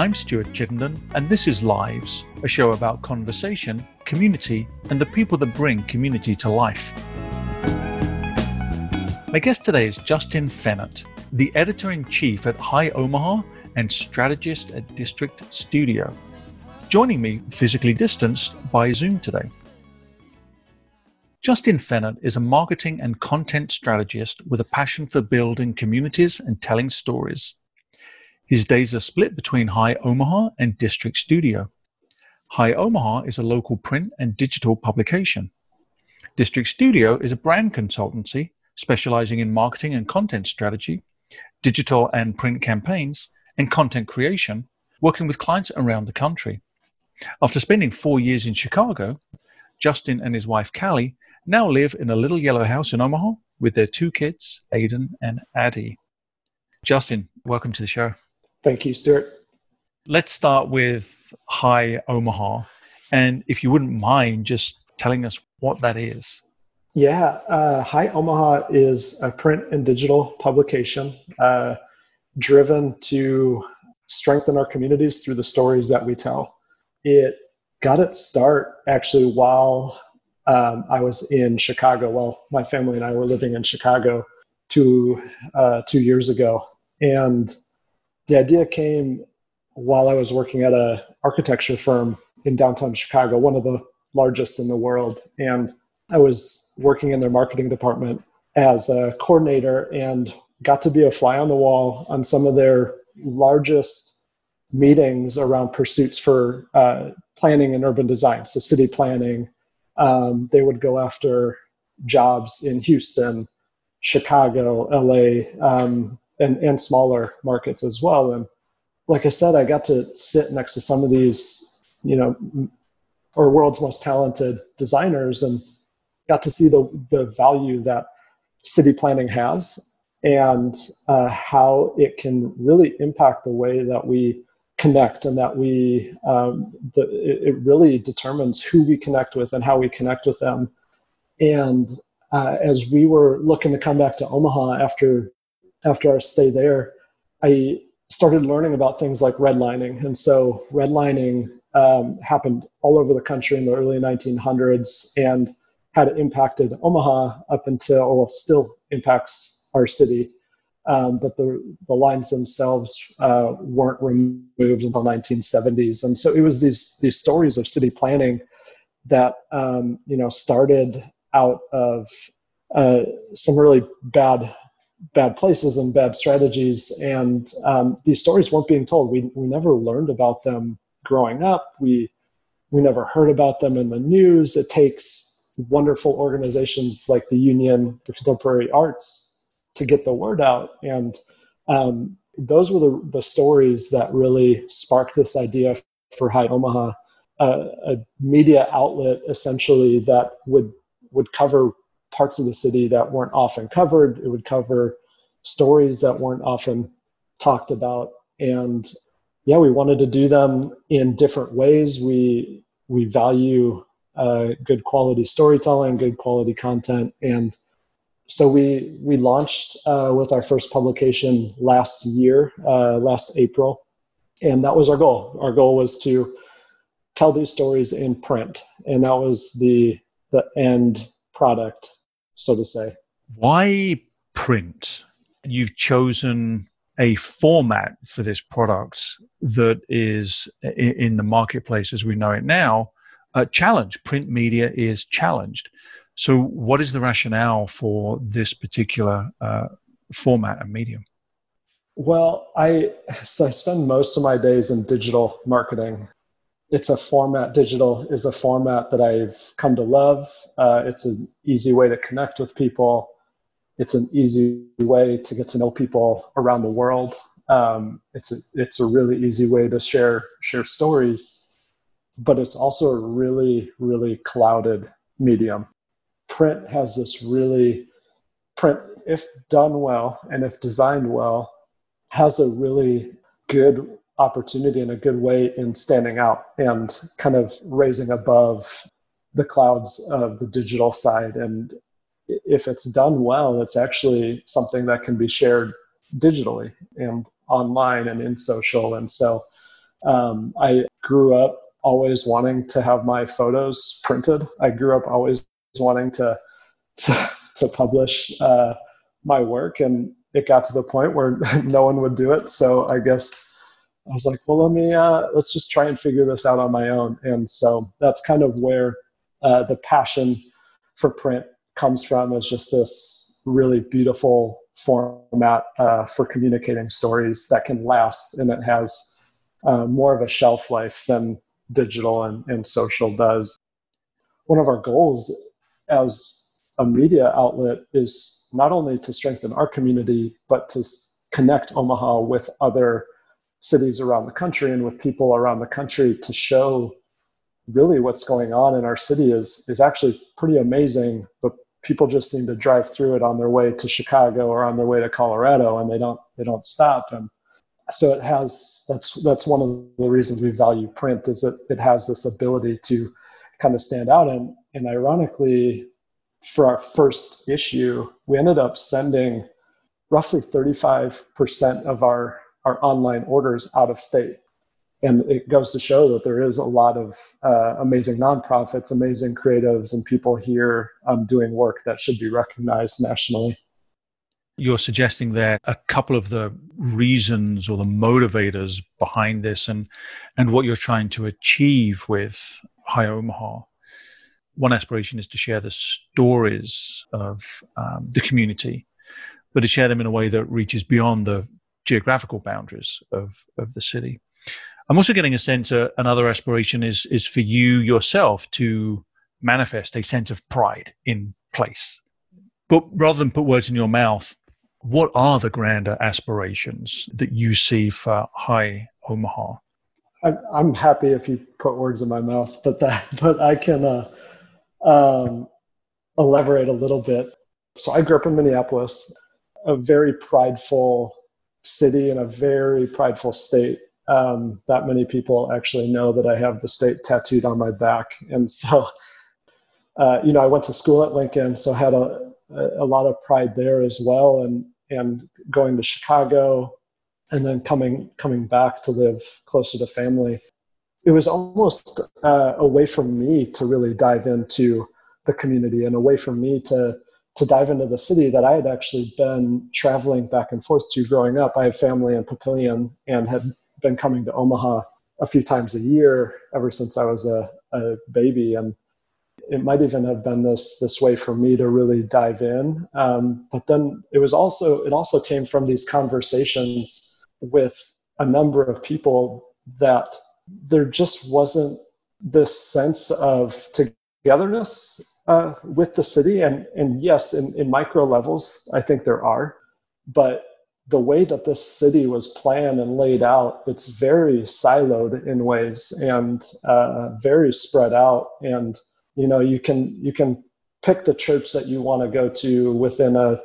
I'm Stuart Chittenden, and this is Lives, a show about conversation, community, and the people that bring community to life. My guest today is Justin Fennett, the editor in chief at High Omaha and strategist at District Studio, joining me physically distanced by Zoom today. Justin Fennett is a marketing and content strategist with a passion for building communities and telling stories. His days are split between High Omaha and District Studio. High Omaha is a local print and digital publication. District Studio is a brand consultancy specializing in marketing and content strategy, digital and print campaigns, and content creation, working with clients around the country. After spending four years in Chicago, Justin and his wife Callie now live in a little yellow house in Omaha with their two kids, Aiden and Addie. Justin, welcome to the show. Thank you, Stuart. Let's start with Hi Omaha. And if you wouldn't mind just telling us what that is. Yeah, uh, Hi Omaha is a print and digital publication uh, driven to strengthen our communities through the stories that we tell. It got its start actually while um, I was in Chicago. Well, my family and I were living in Chicago two uh, two years ago, and the idea came while I was working at a architecture firm in downtown Chicago, one of the largest in the world. And I was working in their marketing department as a coordinator and got to be a fly on the wall on some of their largest meetings around pursuits for uh, planning and urban design. So, city planning. Um, they would go after jobs in Houston, Chicago, LA, um, and, and smaller markets as well. And like I said, I got to sit next to some of these, you know, our world's most talented designers and got to see the, the value that city planning has and uh, how it can really impact the way that we connect and that we um, the, it really determines who we connect with and how we connect with them and uh, as we were looking to come back to omaha after after our stay there, I started learning about things like redlining. And so redlining um, happened all over the country in the early 1900s and had impacted Omaha up until, well, still impacts our city. Um, but the, the lines themselves uh, weren't removed until 1970s. And so it was these, these stories of city planning that, um, you know, started out of uh, some really bad bad places and bad strategies. And um, these stories weren't being told. We, we never learned about them growing up. We, we never heard about them in the news. It takes wonderful organizations like the Union for Contemporary Arts to get the word out. And um, those were the, the stories that really sparked this idea for High Omaha, uh, a media outlet essentially that would would cover parts of the city that weren't often covered. It would cover stories that weren't often talked about. And yeah, we wanted to do them in different ways. We we value uh, good quality storytelling, good quality content, and so we we launched uh, with our first publication last year, uh, last April, and that was our goal. Our goal was to tell these stories in print, and that was the the end product so to say. Why print? You've chosen a format for this product that is in the marketplace as we know it now a challenge. Print media is challenged. So, what is the rationale for this particular uh, format and medium? Well, I so I spend most of my days in digital marketing, it's a format digital is a format that i've come to love. Uh, it's an easy way to connect with people. It's an easy way to get to know people around the world. Um, it's a it's a really easy way to share share stories but it's also a really really clouded medium. Print has this really print if done well and if designed well has a really good opportunity in a good way in standing out and kind of raising above the clouds of the digital side. And if it's done well, it's actually something that can be shared digitally and online and in social. And so um, I grew up always wanting to have my photos printed. I grew up always wanting to to, to publish uh, my work, and it got to the point where no one would do it. So I guess I was like, well, let me uh, let's just try and figure this out on my own. And so that's kind of where uh, the passion for print comes from. Is just this really beautiful format uh, for communicating stories that can last, and it has uh, more of a shelf life than digital and, and social does. One of our goals as a media outlet is not only to strengthen our community, but to connect Omaha with other cities around the country and with people around the country to show really what's going on in our city is is actually pretty amazing but people just seem to drive through it on their way to chicago or on their way to colorado and they don't they don't stop. And so it has that's that's one of the reasons we value print is that it has this ability to kind of stand out. And and ironically for our first issue we ended up sending roughly 35% of our our online orders out of state and it goes to show that there is a lot of uh, amazing nonprofits amazing creatives and people here um, doing work that should be recognized nationally you're suggesting there a couple of the reasons or the motivators behind this and and what you're trying to achieve with High Omaha. One aspiration is to share the stories of um, the community, but to share them in a way that reaches beyond the geographical boundaries of, of the city. I'm also getting a sense uh, another aspiration is is for you yourself to manifest a sense of pride in place. But rather than put words in your mouth, what are the grander aspirations that you see for High Omaha? I'm happy if you put words in my mouth, but that, but I can uh, um, elaborate a little bit. So I grew up in Minneapolis, a very prideful city and a very prideful state. Um, that many people actually know that I have the state tattooed on my back, and so uh, you know I went to school at Lincoln, so had a a, lot of pride there as well. And and going to Chicago, and then coming coming back to live closer to family, it was almost uh, a way for me to really dive into the community and a way for me to to dive into the city that I had actually been traveling back and forth to growing up. I had family in Papillion and had been coming to Omaha a few times a year ever since I was a, a baby. And it might even have been this this way for me to really dive in. Um, but then it was also it also came from these conversations with a number of people that there just wasn't this sense of togetherness uh, with the city. And and yes, in, in micro levels, I think there are, but the way that this city was planned and laid out, it's very siloed in ways and uh, very spread out and you know you can you can pick the church that you want to go to within a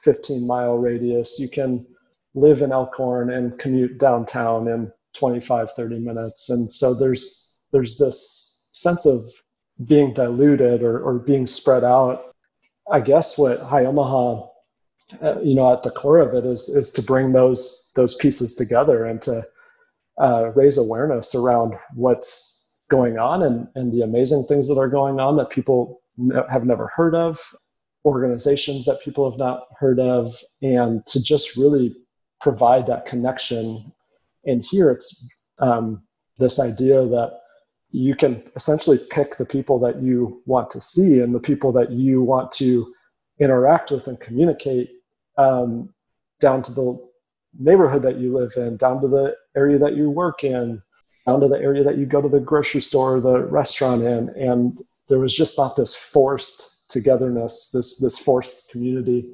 15 mile radius you can live in elkhorn and commute downtown in 25 30 minutes and so there's there's this sense of being diluted or, or being spread out i guess what high omaha uh, you know at the core of it is is to bring those those pieces together and to uh, raise awareness around what's going on and, and the amazing things that are going on that people have never heard of, organizations that people have not heard of, and to just really provide that connection. And here it's um, this idea that you can essentially pick the people that you want to see and the people that you want to interact with and communicate um, down to the neighborhood that you live in, down to the area that you work in, down to the area that you go to the grocery store or the restaurant in. And there was just not this forced togetherness, this this forced community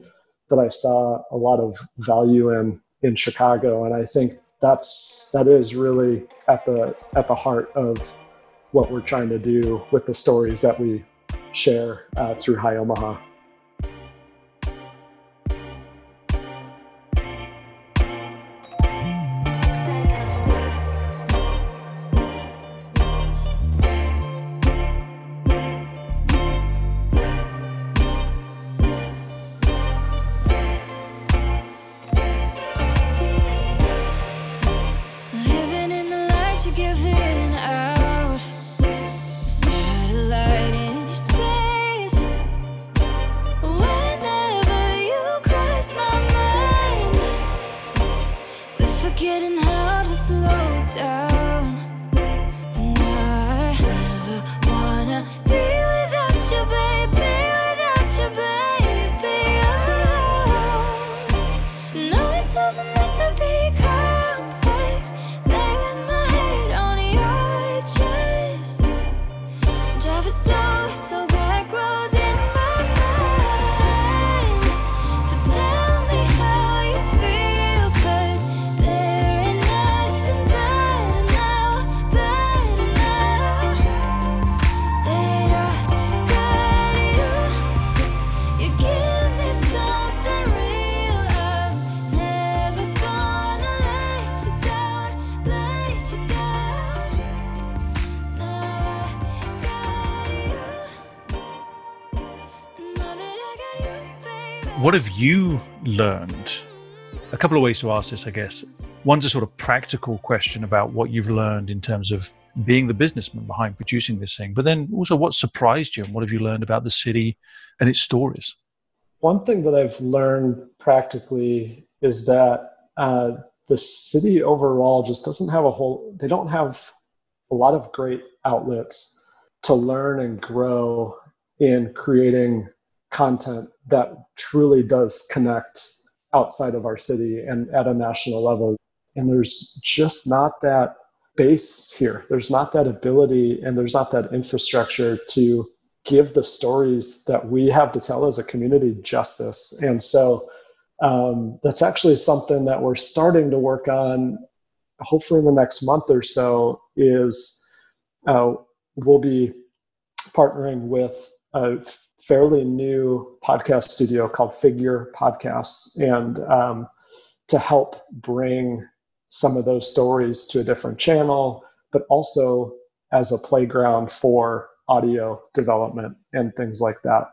that I saw a lot of value in in Chicago. And I think that's that is really at the at the heart of what we're trying to do with the stories that we share uh, through High Omaha. What have you learned? A couple of ways to ask this, I guess. One's a sort of practical question about what you've learned in terms of being the businessman behind producing this thing, but then also what surprised you and what have you learned about the city and its stories? One thing that I've learned practically is that uh, the city overall just doesn't have a whole, they don't have a lot of great outlets to learn and grow in creating content that truly does connect outside of our city and at a national level. And there's just not that base here. There's not that ability and there's not that infrastructure to give the stories that we have to tell as a community justice. And so um, that's actually something that we're starting to work on hopefully in the next month or so is uh, we'll be partnering with a fairly new podcast studio called Figure Podcasts, and um, to help bring some of those stories to a different channel, but also as a playground for audio development and things like that.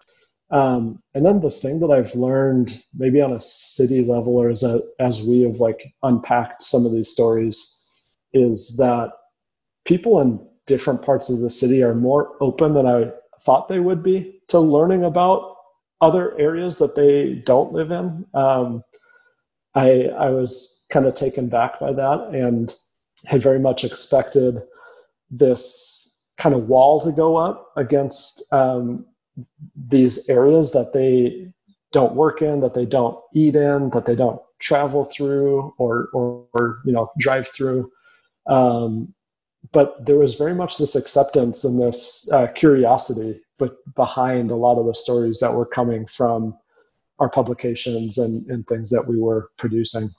Um, and then the thing that I've learned, maybe on a city level, or as a, as we have like unpacked some of these stories, is that people in different parts of the city are more open than I thought they would be to learning about other areas that they don't live in. Um, I, I was kind of taken back by that and had very much expected this kind of wall to go up against um, these areas that they don't work in, that they don't eat in, that they don't travel through or, or, or you know drive through. Um, but there was very much this acceptance and this uh, curiosity but behind a lot of the stories that were coming from our publications and, and things that we were producing.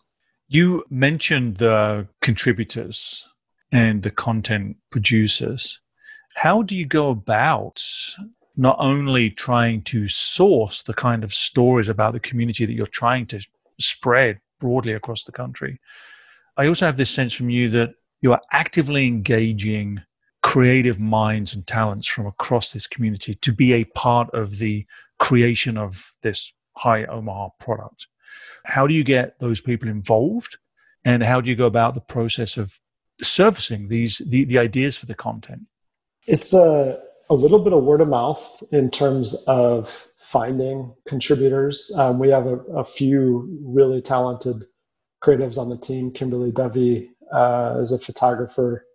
You mentioned the contributors and the content producers. How do you go about not only trying to source the kind of stories about the community that you're trying to spread broadly across the country? I also have this sense from you that you are actively engaging creative minds and talents from across this community to be a part of the creation of this high Omaha product. How do you get those people involved? And how do you go about the process of surfacing these the, the ideas for the content? It's a, a little bit of word of mouth in terms of finding contributors. Um, we have a, a, few really talented creatives on the team. Kimberly Bevy uh, is a photographer.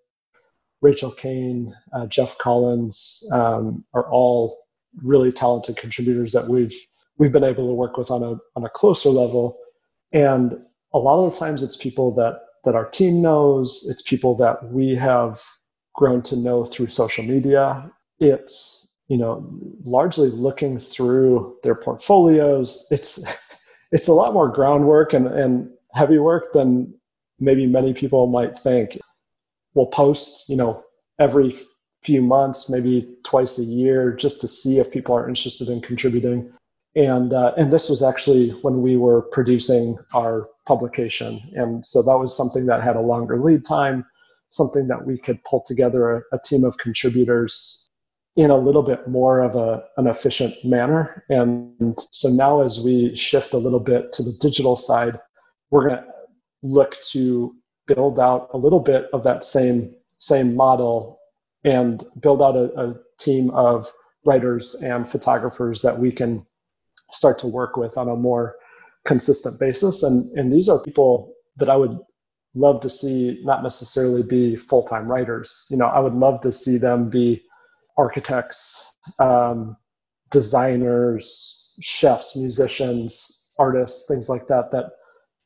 Rachel Kane, uh, Jeff Collins um, are all really talented contributors that we've we've been able to work with on a on a closer level. And a lot of the times, it's people that that our team knows. It's people that we have grown to know through social media. It's you know largely looking through their portfolios. It's it's a lot more groundwork and, and heavy work than maybe many people might think we'll post, you know, every few months, maybe twice a year, just to see if people are interested in contributing. And uh, and this was actually when we were producing our publication, and so that was something that had a longer lead time, something that we could pull together a, a team of contributors in a little bit more of a, an efficient manner. And so now, as we shift a little bit to the digital side, we're going to look to build out a little bit of that same same model and build out a, a team of writers and photographers that we can start to work with on a more consistent basis. And and these are people that I would love to see not necessarily be full-time writers you know i would love to see them be architects um, designers chefs musicians artists things like that that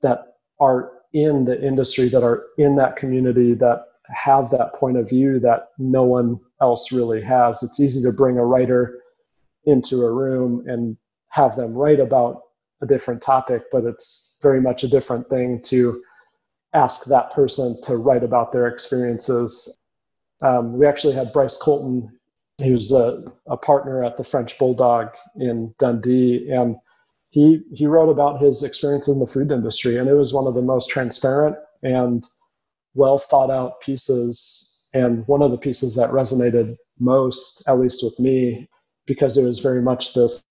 that are in the industry that are in that community that have that point of view that no one else really has it's easy to bring a writer into a room and have them write about a different topic but it's very much a different thing to ask that person to write about their experiences. Um, we actually had Bryce Colton, he was a, a, partner at the French Bulldog in Dundee, and he he wrote about his experience in the food industry, and it was one of the most transparent and well thought out pieces, and one of the pieces that resonated most, at least with me, because it was very much this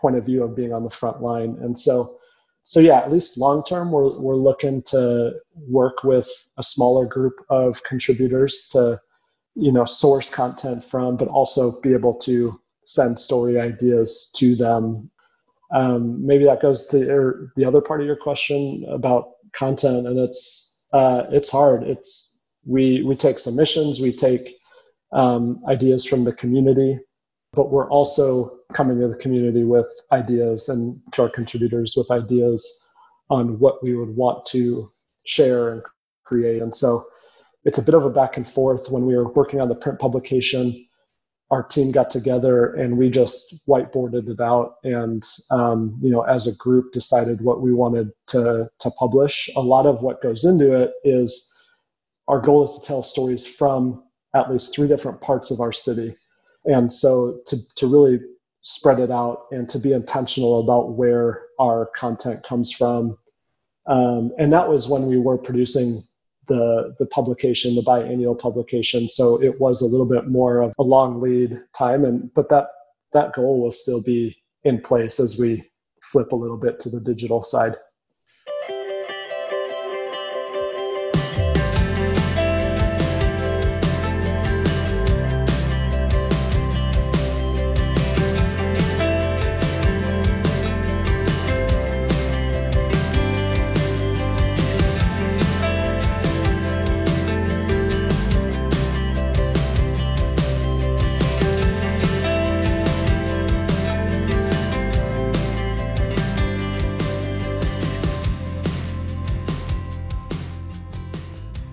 point of view of being on the front line, and so so yeah, at least long term, we're we're looking to work with a smaller group of contributors to, you know, source content from, but also be able to send story ideas to them. Um, maybe that goes to the other part of your question about content, and it's uh, it's hard. It's we we take submissions, we take um, ideas from the community, but we're also coming to the community with ideas and to our contributors with ideas on what we would want to share and create. And so it's a bit of a back and forth. When we were working on the print publication, our team got together and we just whiteboarded it out and um, you know as a group decided what we wanted to to publish. A lot of what goes into it is our goal is to tell stories from at least three different parts of our city. And so to, to really spread it out and to be intentional about where our content comes from. Um, and that was when we were producing the the publication the biannual publication. So it was a little bit more of a long lead time and but that that goal will still be in place as we flip a little bit to the digital side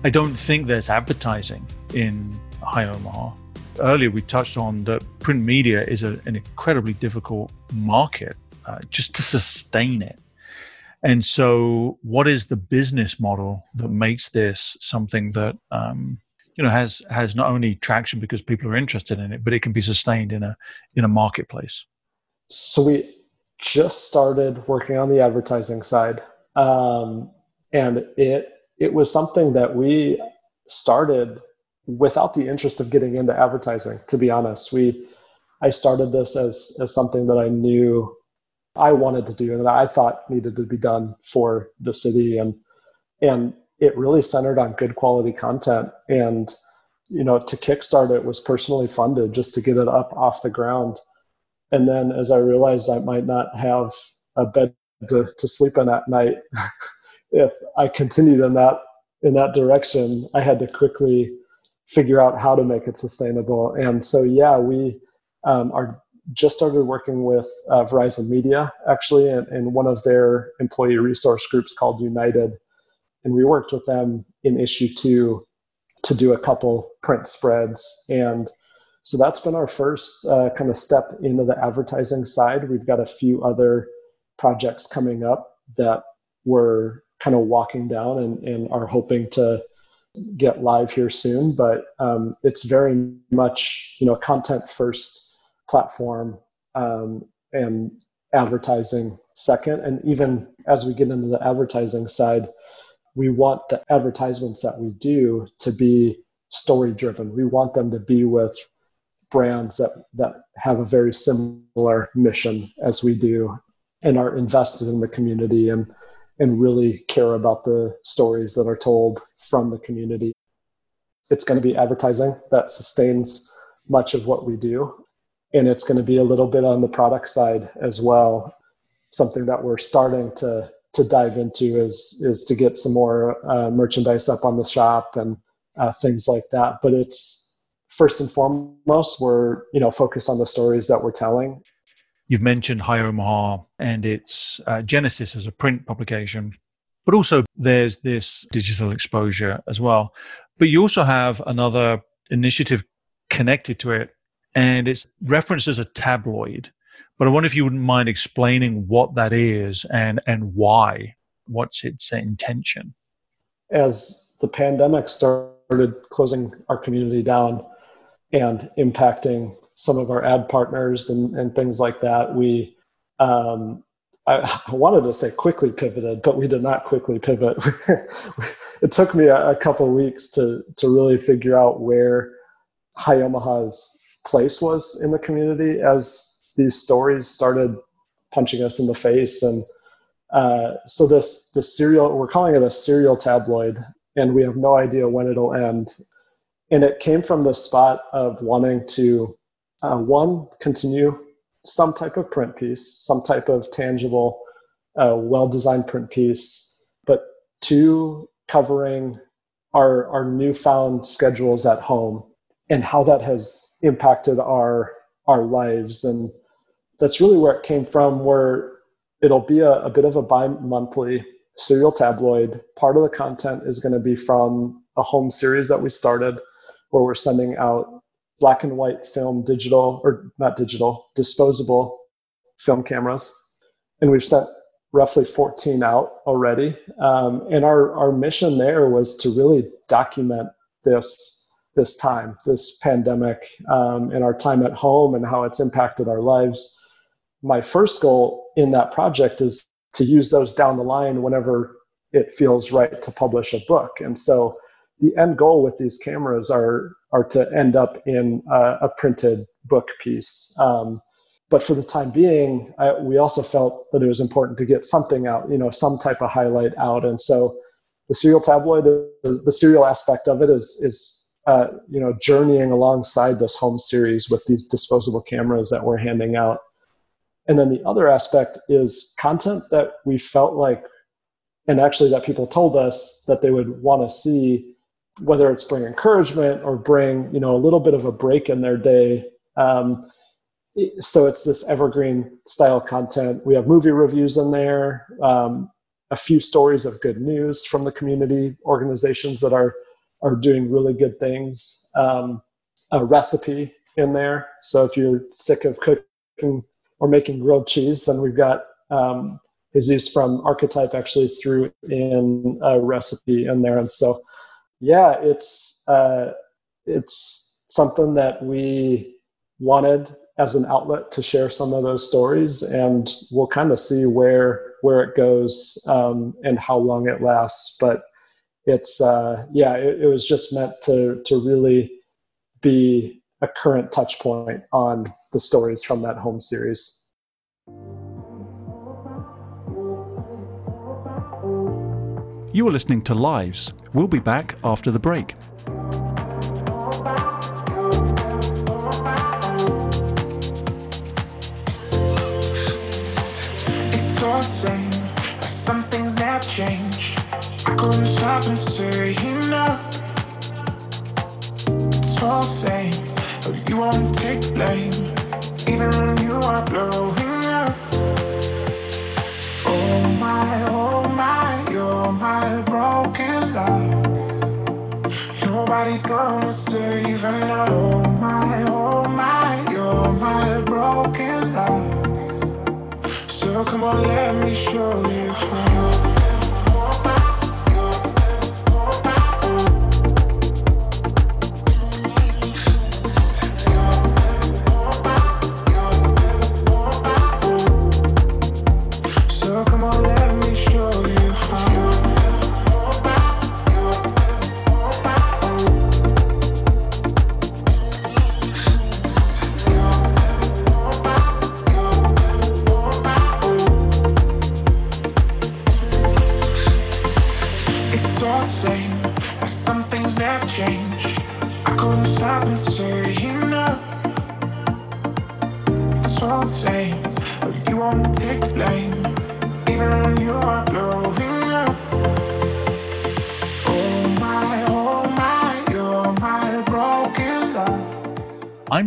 I don't think there's advertising in High Omaha. Earlier, we touched on that print media is a, an incredibly difficult market uh, just to sustain it. And so, what is the business model that makes this something that um, you know has has not only traction because people are interested in it, but it can be sustained in a in a marketplace? So we just started working on the advertising side, um, and it it was something that we started without the interest of getting into advertising to be honest. We i started this as as something that i knew i wanted to do and that i thought needed to be done for the city. And and it really centered on good quality content. And you know to kickstart it was personally funded just to get it up off the ground. And then as i realized i might not have a bed to, to sleep in at night if I continued in that in that direction, I had to quickly figure out how to make it sustainable. And so, yeah, we um, are just started working with uh, Verizon Media actually in, in, one of their employee resource groups called United, and we worked with them in issue two to do a couple print spreads and. So that's been our first uh, kind of step into the advertising side. We've got a few other projects coming up that we're kind of walking down and, and are hoping to get live here soon. But um, it's very much you know content first platform um, and advertising second. And even as we get into the advertising side, we want the advertisements that we do to be story driven. We want them to be with brands that that have a very similar mission as we do and are invested in the community and and really care about the stories that are told from the community. It's going to be advertising that sustains much of what we do. And it's going to be a little bit on the product side as well, something that we're starting to to dive into is is to get some more uh, merchandise up on the shop and uh, things like that. But it's first and foremost we're you know focused on the stories that we're telling. You've mentioned High Omaha and its uh, genesis as a print publication, but also there's this digital exposure as well. But you also have another initiative connected to it, and it's referenced as a tabloid. But I wonder if you wouldn't mind explaining what that is and and why. What's its intention? As the pandemic started closing our community down and impacting some of our ad partners and, and things like that, we um, I, I, wanted to say quickly pivoted, but we did not quickly pivot. it took me a, a couple weeks to to really figure out where High Omaha's place was in the community as these stories started punching us in the face. And uh, so this the serial we're calling it a serial tabloid and we have no idea when it'll end. And it came from the spot of wanting to uh, one continue some type of print piece some type of tangible uh, well designed print piece. But two covering our our newfound schedules at home and how that has impacted our our lives. And that's really where it came from where it'll be a, a bit of a bi-monthly serial tabloid. Part of the content is going to be from a home series that we started where we're sending out black and white film digital or not digital disposable film cameras. And we've sent roughly 14 out already. Um, and our, our mission there was to really document this this time this pandemic um, and our time at home and how it's impacted our lives. My first goal in that project is to use those down the line whenever it feels right to publish a book. And so the end goal with these cameras are are to end up in a, a printed book piece. Um, but for the time being, I, we also felt that it was important to get something out, you know, some type of highlight out. And so the serial tabloid, the serial aspect of it is is uh, you know journeying alongside this home series with these disposable cameras that we're handing out and then the other aspect is content that we felt like, and actually that people told us that they would want to see, whether it's bring encouragement or bring, you know, a little bit of a break in their day. Um, so it's this evergreen style content. We have movie reviews in there, um, a few stories of good news from the community organizations that are are doing really good things. Um, a recipe in there. So if you're sick of cooking or making grilled cheese, then we've got um, Jesus from Archetype actually threw in a recipe in there. And so, yeah, it's uh, it's something that we wanted as an outlet to share some of those stories, and we'll kind of see where where it goes um, and how long it lasts. But it's uh, yeah, it, it was just meant to to really be a current touch point on the stories from that home series. You are listening to Lives. We'll be back after the break. It's all the same, some things. I couldn't stop and say enough. It's all the same, but you won't take blame, even when you are blowing up. Oh my, oh you're my broken love. Nobody's gonna save and oh my, oh my, you're my broken love. So come on, let me show you how.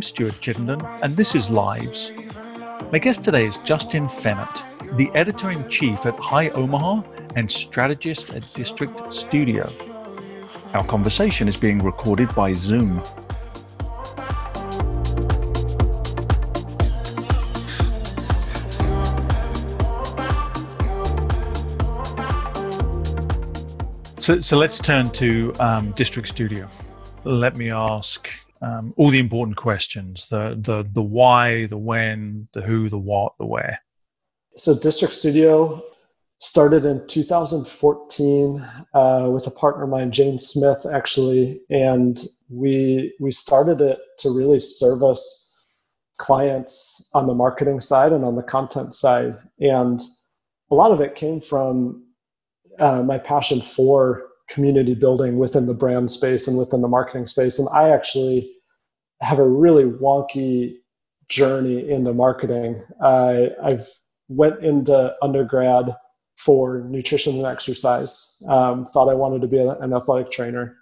Stuart Chittenden, and this is Lives. My guest today is Justin Fennett, the editor in chief at High Omaha and strategist at District Studio. Our conversation is being recorded by Zoom. So, so let's turn to um, District Studio. Let me ask um, all the important questions the the the why the when the who the what the where. So district studio started in 2014 uh, with a partner of mine jane smith actually and we we started it to really service clients on the marketing side and on the content side. And a lot of it came from uh, my passion for community building within the brand space and within the marketing space. And I actually have a really wonky journey into marketing. I, I've went into undergrad for nutrition and exercise. Um, thought I wanted to be an athletic trainer.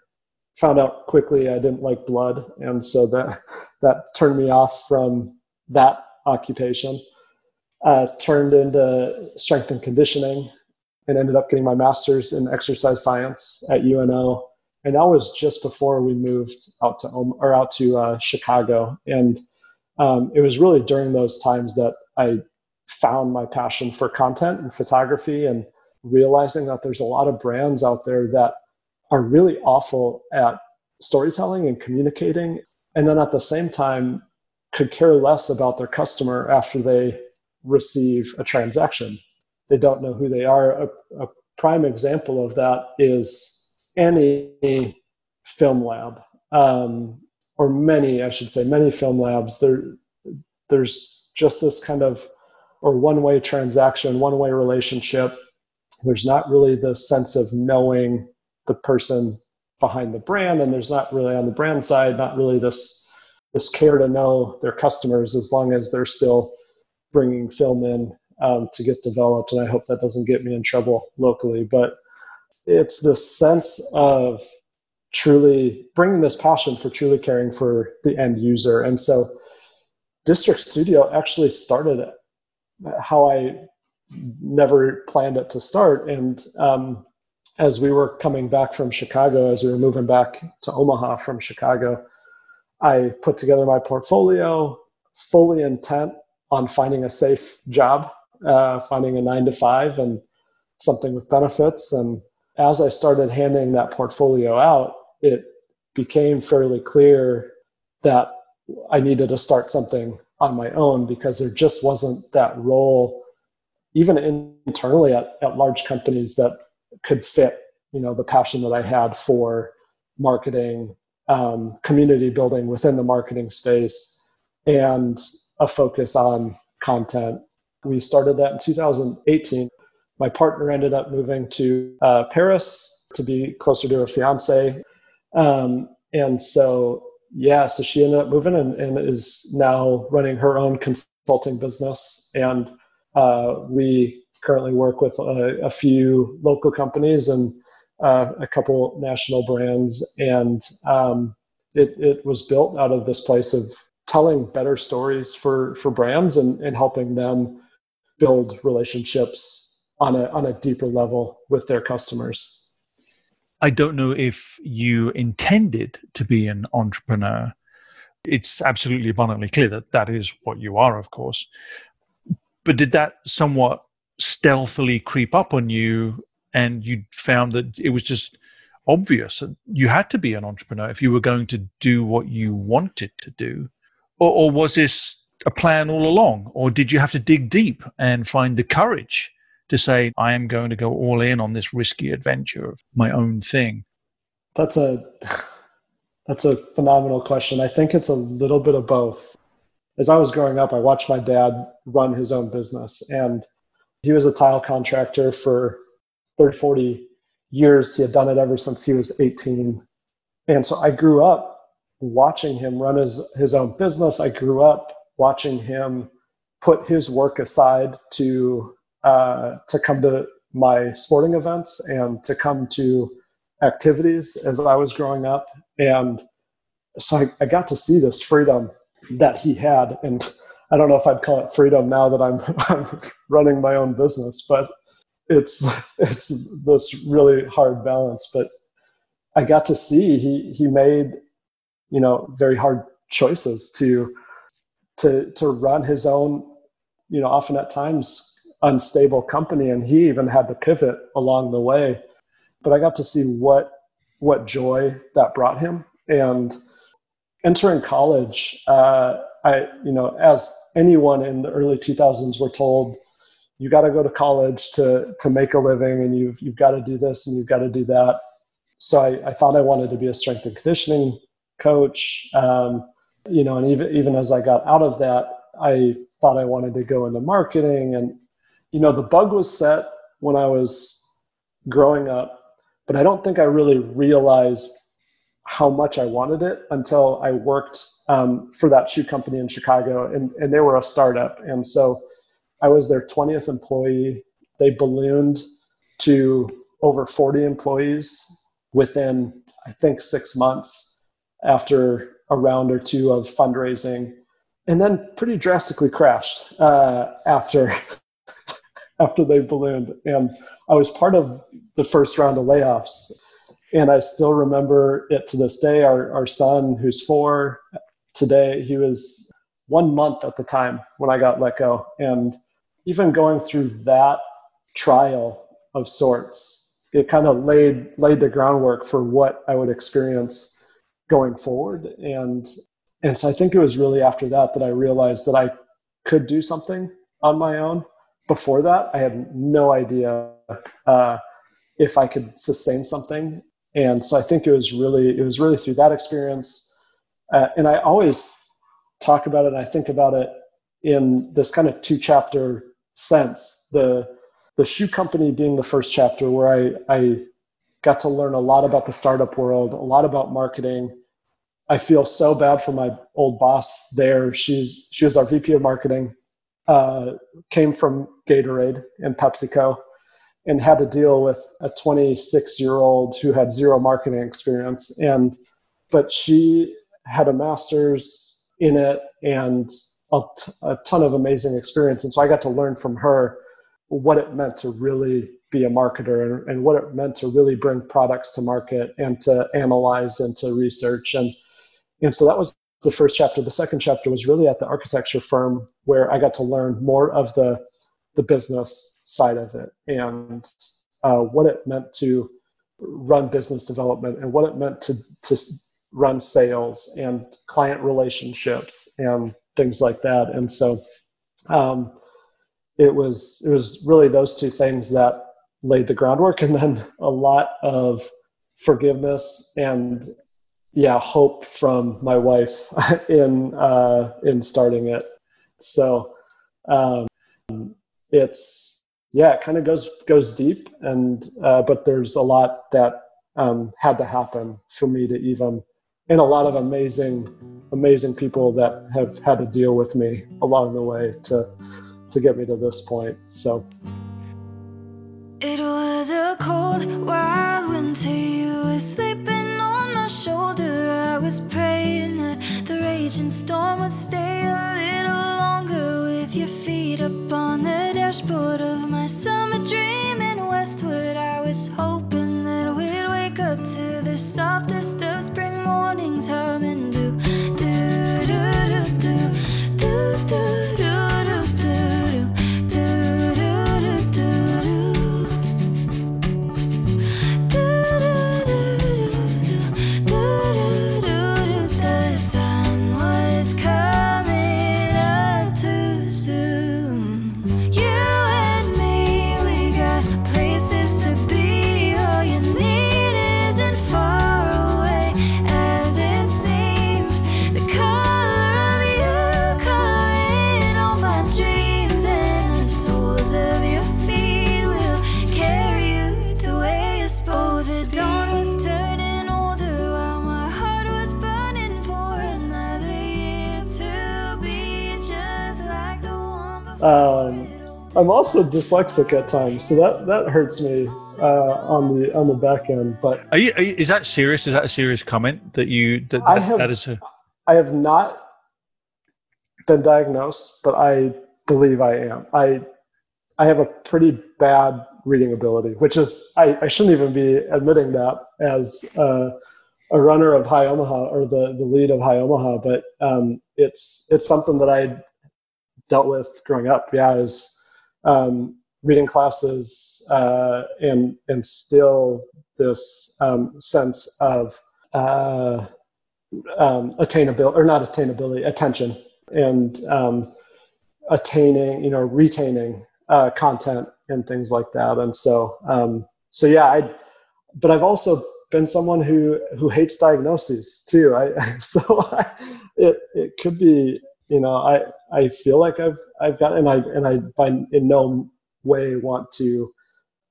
Found out quickly I didn't like blood, and so that that turned me off from that occupation. Uh, turned into strength and conditioning and ended up getting my master's in exercise science at UNO. And that was just before we moved out to or out to uh, Chicago. And um, it was really during those times that I found my passion for content and photography and realizing that there's a lot of brands out there that are really awful at storytelling and communicating. And then at the same time, could care less about their customer after they receive a transaction they don't know who they are. A, a prime example of that is any film lab, um, or many, I should say, many film labs. There, there's just this kind of or one-way transaction, one-way relationship. There's not really the sense of knowing the person behind the brand, and there's not really on the brand side, not really this this care to know their customers as long as they're still bringing film in um, to get developed. And I hope that doesn't get me in trouble locally. But it's the sense of truly bringing this passion for truly caring for the end user. And so District Studio actually started how I never planned it to start. And um, as we were coming back from Chicago, as we were moving back to Omaha from Chicago, I put together my portfolio fully intent on finding a safe job uh, finding a nine to five and something with benefits. And as I started handing that portfolio out, it became fairly clear that I needed to start something on my own because there just wasn't that role, even internally at, at large companies, that could fit you know the passion that I had for marketing, um, community building within the marketing space, and a focus on content we started that in 2018. My partner ended up moving to uh, Paris to be closer to her fiance. Um, and so, yeah, so she ended up moving and, and is now running her own consulting business. And uh, we currently work with a, a few local companies and uh, a couple national brands. And um, it, it was built out of this place of telling better stories for, for brands and, and helping them build relationships on a on a deeper level with their customers. I don't know if you intended to be an entrepreneur. It's absolutely abundantly clear that that is what you are, of course. But did that somewhat stealthily creep up on you and you found that it was just obvious that you had to be an entrepreneur if you were going to do what you wanted to do? Or, or was this a plan all along, or did you have to dig deep and find the courage to say, I am going to go all in on this risky adventure of my own thing? That's a that's a phenomenal question. I think it's a little bit of both. As I was growing up, I watched my dad run his own business, and he was a tile contractor for 30, 40 years. He had done it ever since he was 18. And so I grew up watching him run his, his own business. I grew up watching him put his work aside to uh, to come to my sporting events and to come to activities as I was growing up. And so I, I got to see this freedom that he had. And I don't know if I'd call it freedom now that I'm, I'm running my own business, but it's it's this really hard balance. But I got to see he he made you know very hard choices to to to run his own you know often at times unstable company. And he even had to pivot along the way. But i got to see what what joy that brought him. And entering college uh, i you know as anyone in the early 2000s were told you got to go to college to to make a living and you've you've got to do this and you've got to do that. So I, I thought i wanted to be a strength and conditioning coach. Um, you know and even even as i got out of that i thought i wanted to go into marketing. And you know the bug was set when i was growing up but i don't think i really realized how much i wanted it until i worked um, for that shoe company in chicago and, and they were a startup. And so i was their 20th employee. They ballooned to over 40 employees within i think six months after a round or two of fundraising and then pretty drastically crashed uh, after after they ballooned. And I was part of the first round of layoffs. And I still remember it to this day. Our, our son, who's four today, he was one month at the time when I got let go. And even going through that trial of sorts, it kind of laid laid the groundwork for what I would experience going forward. And and so I think it was really after that that I realized that I could do something on my own before that, I had no idea uh, if I could sustain something. And so I think it was really, it was really through that experience. Uh, and I always talk about it and I think about it in this kind of two chapter sense. The, the shoe company being the first chapter where I, I got to learn a lot about the startup world, a lot about marketing. I feel so bad for my old boss there. She's, she was our VP of marketing uh, came from Gatorade and PepsiCo and had to deal with a 26 year old who had zero marketing experience. And, but she had a master's in it and a, t- a ton of amazing experience. And so I got to learn from her what it meant to really be a marketer and, and what it meant to really bring products to market and to analyze and to research. And, and so that was the first chapter. The second chapter was really at the architecture firm where I got to learn more of the the business side of it and uh, what it meant to run business development and what it meant to to run sales and client relationships and things like that. And so um, it was it was really those two things that laid the groundwork, and then a lot of forgiveness and yeah hope from my wife in uh, in starting it. So um, it's yeah, it kind of goes goes deep, and uh, but there's a lot that um, had to happen for me to even, and a lot of amazing amazing people that have had to deal with me along the way to to get me to this point. So. Was a cold, wild winter. You were sleeping on my shoulder. I was praying that the raging storm would stay a little longer with your feet up on the dashboard of my summer also dyslexic at times, so that that hurts me uh, on the on the back end. But are you, are you, is that serious? Is that a serious comment that you that, I have, that is a I have not been diagnosed, but I believe I am. I I have a pretty bad reading ability, which is I, I shouldn't even be admitting that as uh, a runner of Hi Omaha or the the lead of Hi Omaha, but um, it's it's something that I dealt with growing up. Yeah, is um, reading classes uh, and and still this um, sense of uh, um, attainability or not attainability, attention and um, attaining, you know, retaining uh, content and things like that. And so, um, so yeah, I, but I've also been someone who who hates diagnoses too. I so I, it it could be you know I I feel like I've I've got and I and I by in no way want to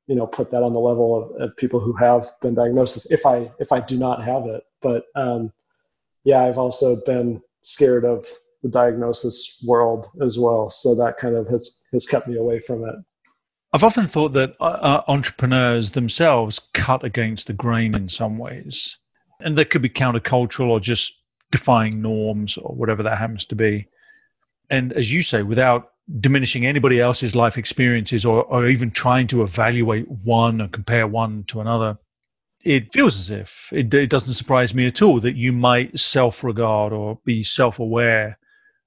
you know put that on the level of, of people who have been diagnosed if I if I do not have it. But um, yeah, I've also been scared of the diagnosis world as well. So that kind of has has kept me away from it. I've often thought that uh, uh, entrepreneurs themselves cut against the grain in some ways, and that could be countercultural or just defying norms or whatever that happens to be. And as you say, without diminishing anybody else's life experiences or, or even trying to evaluate one and compare one to another, it feels as if it, it doesn't surprise me at all that you might self regard or be self aware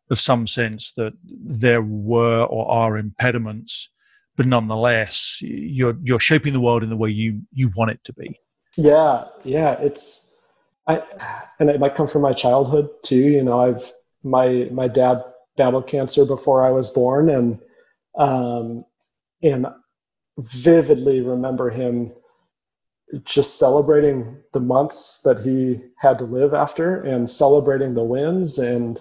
of some sense that there were or are impediments, but nonetheless, you're you're shaping the world in the way you you want it to be. Yeah, yeah, it's I, and it might come from my childhood too. You know, I've my my dad battled cancer before I was born, and um, and vividly remember him just celebrating the months that he had to live after and celebrating the wins and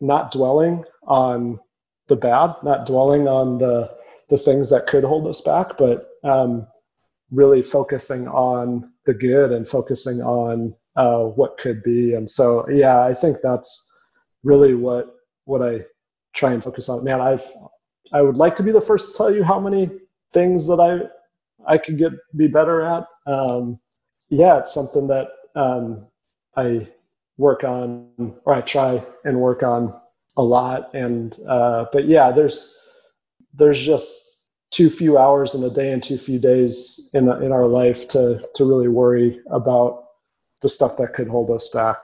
not dwelling on the bad, not dwelling on the the things that could hold us back, but um, really focusing on the good and focusing on uh, what could be. And so, yeah, I think that's really what what I try and focus on. Man, I've I would like to be the first to tell you how many things that I I could get be better at. Um, yeah, it's something that um, I work on or I try and work on a lot. And uh, but yeah, there's there's just too few hours in a day and too few days in in our life to to really worry about the stuff that could hold us back.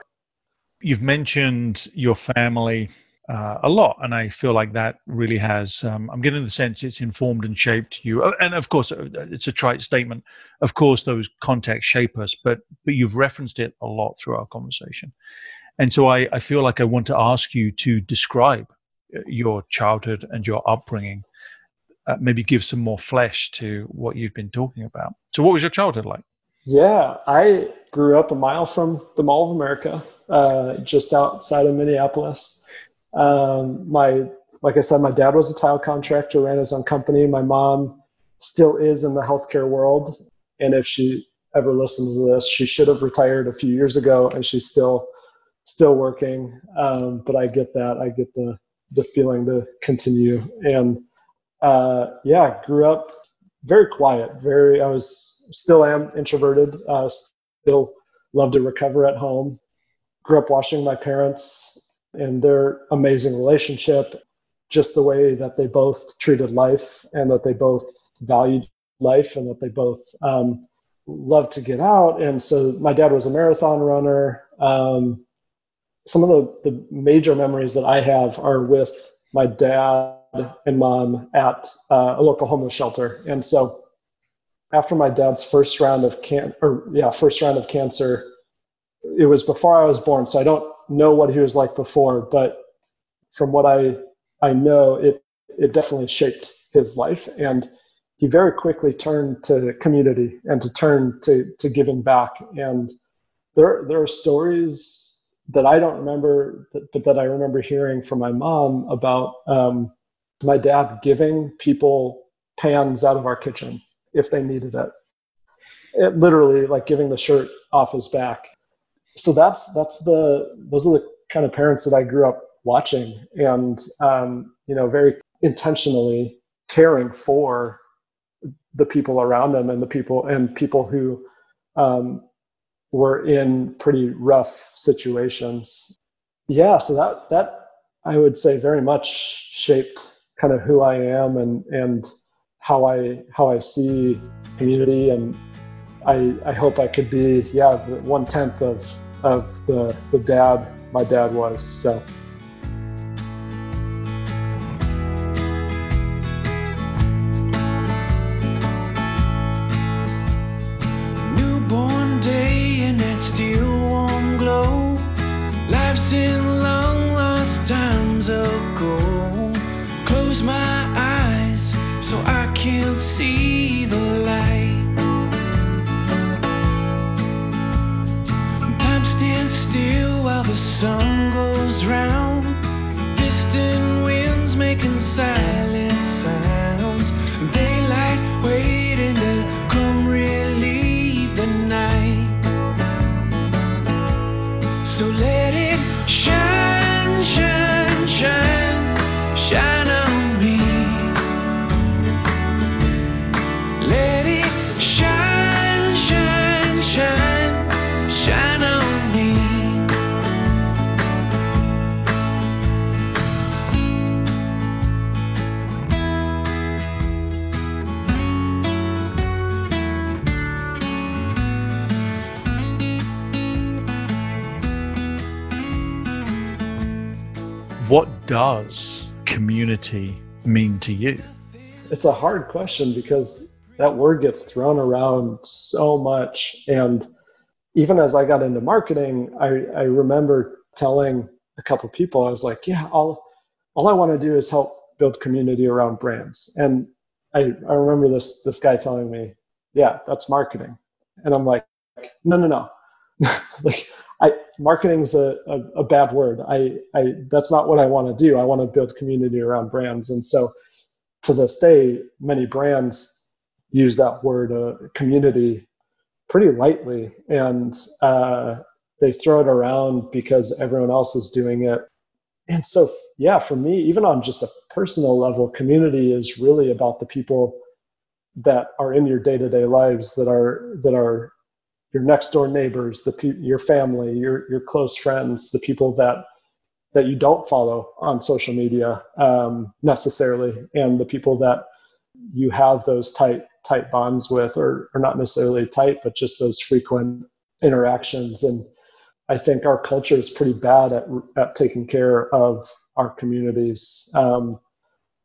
You've mentioned your family uh, a lot, and I feel like that really has. Um, I'm getting the sense it's informed and shaped you, uh, and of course, uh, it's a trite statement. Of course, those contexts shape us, but but you've referenced it a lot through our conversation, and so I, I feel like I want to ask you to describe uh, your childhood and your upbringing. Uh, maybe give some more flesh to what you've been talking about. So, what was your childhood like? Yeah, I grew up a mile from the Mall of America, uh, just outside of Minneapolis. Um, my, like I said, my dad was a tile contractor, ran his own company. My mom still is in the healthcare world, and if she ever listens to this, she should have retired a few years ago, and she's still still working. Um, but I get that. I get the the feeling to continue. And uh, yeah, grew up very quiet. Very. I was still am introverted. Uh, still love to recover at home. Grew up watching my parents and their amazing relationship, just the way that they both treated life and that they both valued life and that they both um, loved to get out. And so my dad was a marathon runner. Um, some of the, the major memories that I have are with my dad and mom at uh, a local homeless shelter. And so after my dad's first round of can or yeah, first round of cancer, it was before I was born. So I don't know what he was like before, but from what I I know, it it definitely shaped his life, and he very quickly turned to community and to turn to to giving back. And there there are stories that I don't remember, but that I remember hearing from my mom about um, my dad giving people pans out of our kitchen if they needed it. It literally like giving the shirt off his back so that's that's the those are the kind of parents that I grew up watching, and um, you know, very intentionally caring for the people around them and the people and people who um, were in pretty rough situations. Yeah, so that that I would say very much shaped kind of who I am and and how I how I see community and I I hope I could be yeah one tenth of of the the dad my dad was so. To you? It's a hard question because that word gets thrown around so much. And even as I got into marketing, I, I remember telling a couple people, I was like, yeah, all, I want to do is help build community around brands. And I, I remember this, this guy telling me, yeah, that's marketing. And I'm like, no, no, no. like I marketing's a, a, a bad word. I, I that's not what I want to do. I want to build community around brands. And so to this day, many brands use that word uh, community pretty lightly and uh, they throw it around because everyone else is doing it. And so, yeah, for me, even on just a personal level, community is really about the people that are in your day-to-day lives that are that are your next door neighbors, the pe- your family, your your close friends, the people that that you don't follow on social media um, necessarily, and the people that you have those tight tight bonds with, or or not necessarily tight, but just those frequent interactions. And I think our culture is pretty bad at at taking care of our communities. Um,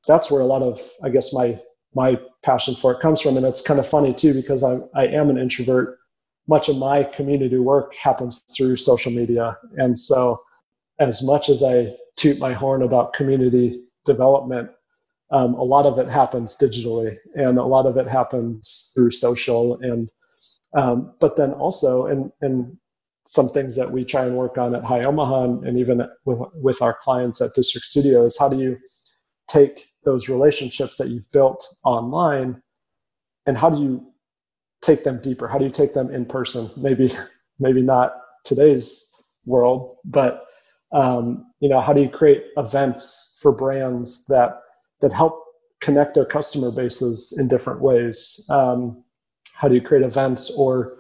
that's where a lot of, I guess, my my passion for it comes from, and it's kind of funny too because I I am an introvert much of my community work happens through social media. And so, as much as I toot my horn about community development, um, a lot of it happens digitally and a lot of it happens through social. And, um, but then also, and, and some things that we try and work on at Hi Omaha and, even with, with our clients at District Studios, how do you take those relationships that you've built online and how do you take them deeper? How do you take them in person? Maybe, maybe not today's world, but um, you know, how do you create events for brands that that help connect their customer bases in different ways? Um, how do you create events or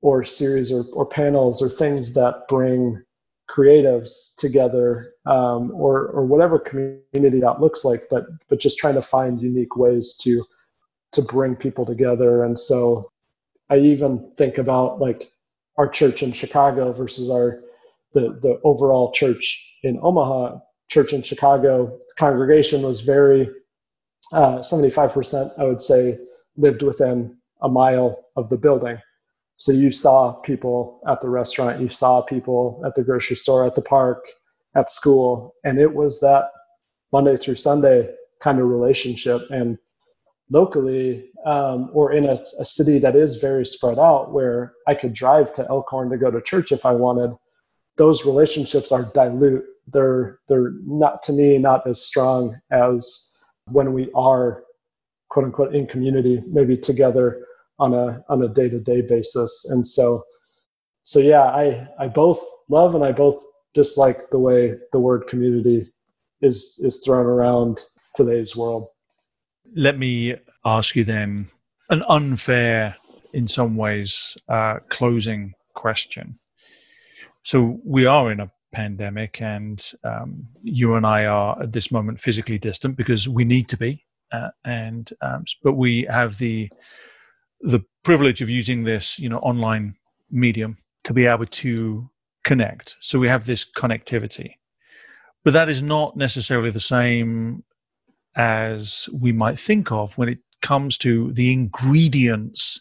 or series or, or panels or things that bring creatives together um, or or whatever community that looks like but but just trying to find unique ways to to bring people together and so I even think about like our church in Chicago versus our the the overall church in Omaha. Church in Chicago congregation was very seventy five percent, I would say, lived within a mile of the building. So you saw people at the restaurant, you saw people at the grocery store, at the park, at school, and it was that Monday through Sunday kind of relationship. And locally um, or in a, a, city that is very spread out where I could drive to Elkhorn to go to church if I wanted, those relationships are dilute. They're they're not to me not as strong as when we are quote unquote in community, maybe together on a on a day to day basis. And so so yeah, I I both love and I both dislike the way the word community is is thrown around today's world let me ask you then an unfair, in some ways, uh, closing question. So we are in a pandemic, and um, you and I are at this moment physically distant because we need to be, uh, and um, but we have the the privilege of using this, you know, online medium to be able to connect. So we have this connectivity, but that is not necessarily the same as we might think of when it comes to the ingredients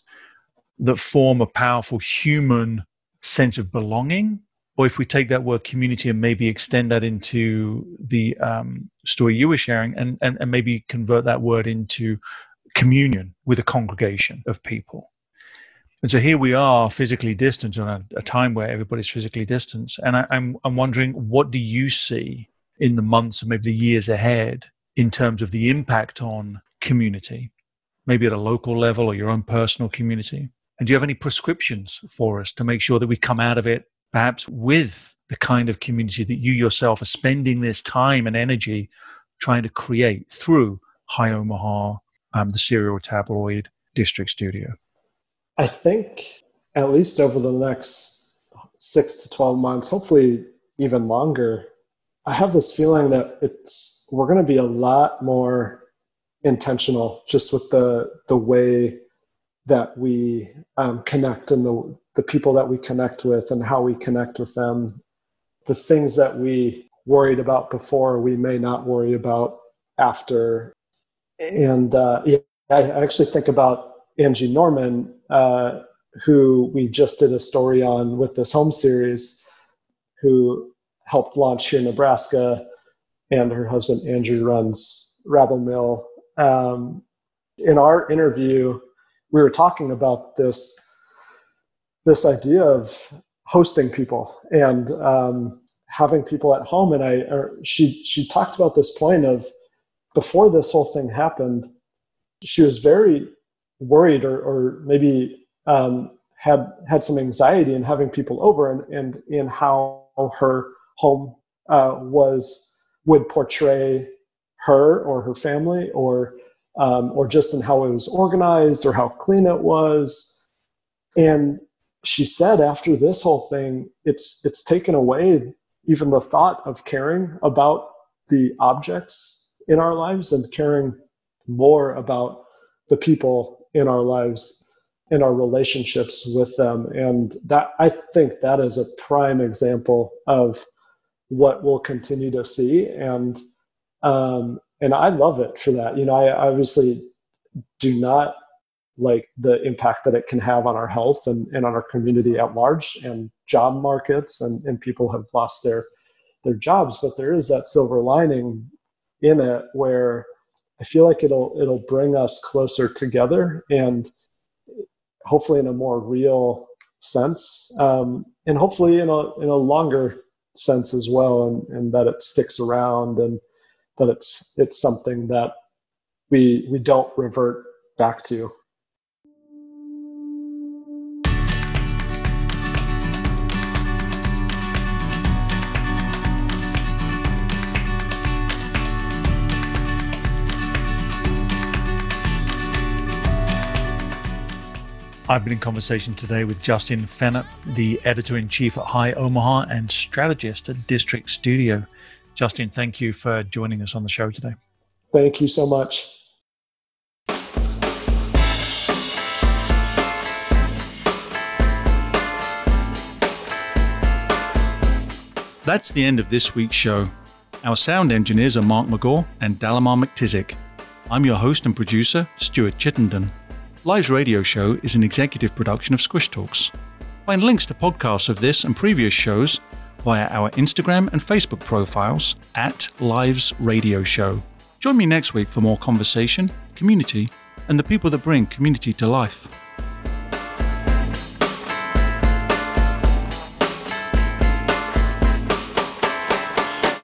that form a powerful human sense of belonging. Or if we take that word community and maybe extend that into the um, story you were sharing and, and, and maybe convert that word into communion with a congregation of people. And so here we are physically distant on a, a time where everybody's physically distant. And I, I'm, I'm wondering, what do you see in the months and maybe the years ahead in terms of the impact on community, maybe at a local level or your own personal community? And do you have any prescriptions for us to make sure that we come out of it perhaps with the kind of community that you yourself are spending this time and energy trying to create through Hi Omaha, um, the serial tabloid district studio? I think at least over the next six to 12 months, hopefully even longer, I have this feeling that it's we're going to be a lot more intentional just with the the way that we um, connect and the the people that we connect with and how we connect with them. The things that we worried about before, we may not worry about after. And uh, yeah, I actually think about Angie Norman, uh, who we just did a story on with this home series, who helped launch here in Nebraska, and her husband Andrew runs Rabble Mill. Um, in our interview, we were talking about this this idea of hosting people and um, having people at home. And I, or she she talked about this point of before this whole thing happened, she was very worried or, or maybe um, had had some anxiety in having people over and, and in how her home uh, was would portray her or her family or um, or just in how it was organized or how clean it was and she said after this whole thing it's it's taken away even the thought of caring about the objects in our lives and caring more about the people in our lives in our relationships with them and that i think that is a prime example of what we'll continue to see and um, and I love it for that. You know, I obviously do not like the impact that it can have on our health and, and on our community at large and job markets and, and people have lost their their jobs. But there is that silver lining in it where i feel like it'll it'll bring us closer together and hopefully in a more real sense um, and hopefully in a in a longer sense as well and, and that it sticks around and that it's it's something that we we don't revert back to I've been in conversation today with Justin Fennett, the editor in chief at Hi Omaha and strategist at District Studio. Justin, thank you for joining us on the show today. Thank you so much. That's the end of this week's show. Our sound engineers are Mark McGaw and Dalamar McTizik. I'm your host and producer, Stuart Chittenden. Live's radio show is an executive production of Squish Talks. Find links to podcasts of this and previous shows via our Instagram and Facebook profiles at Lives Radio Show. Join me next week for more conversation, community, and the people that bring community to life.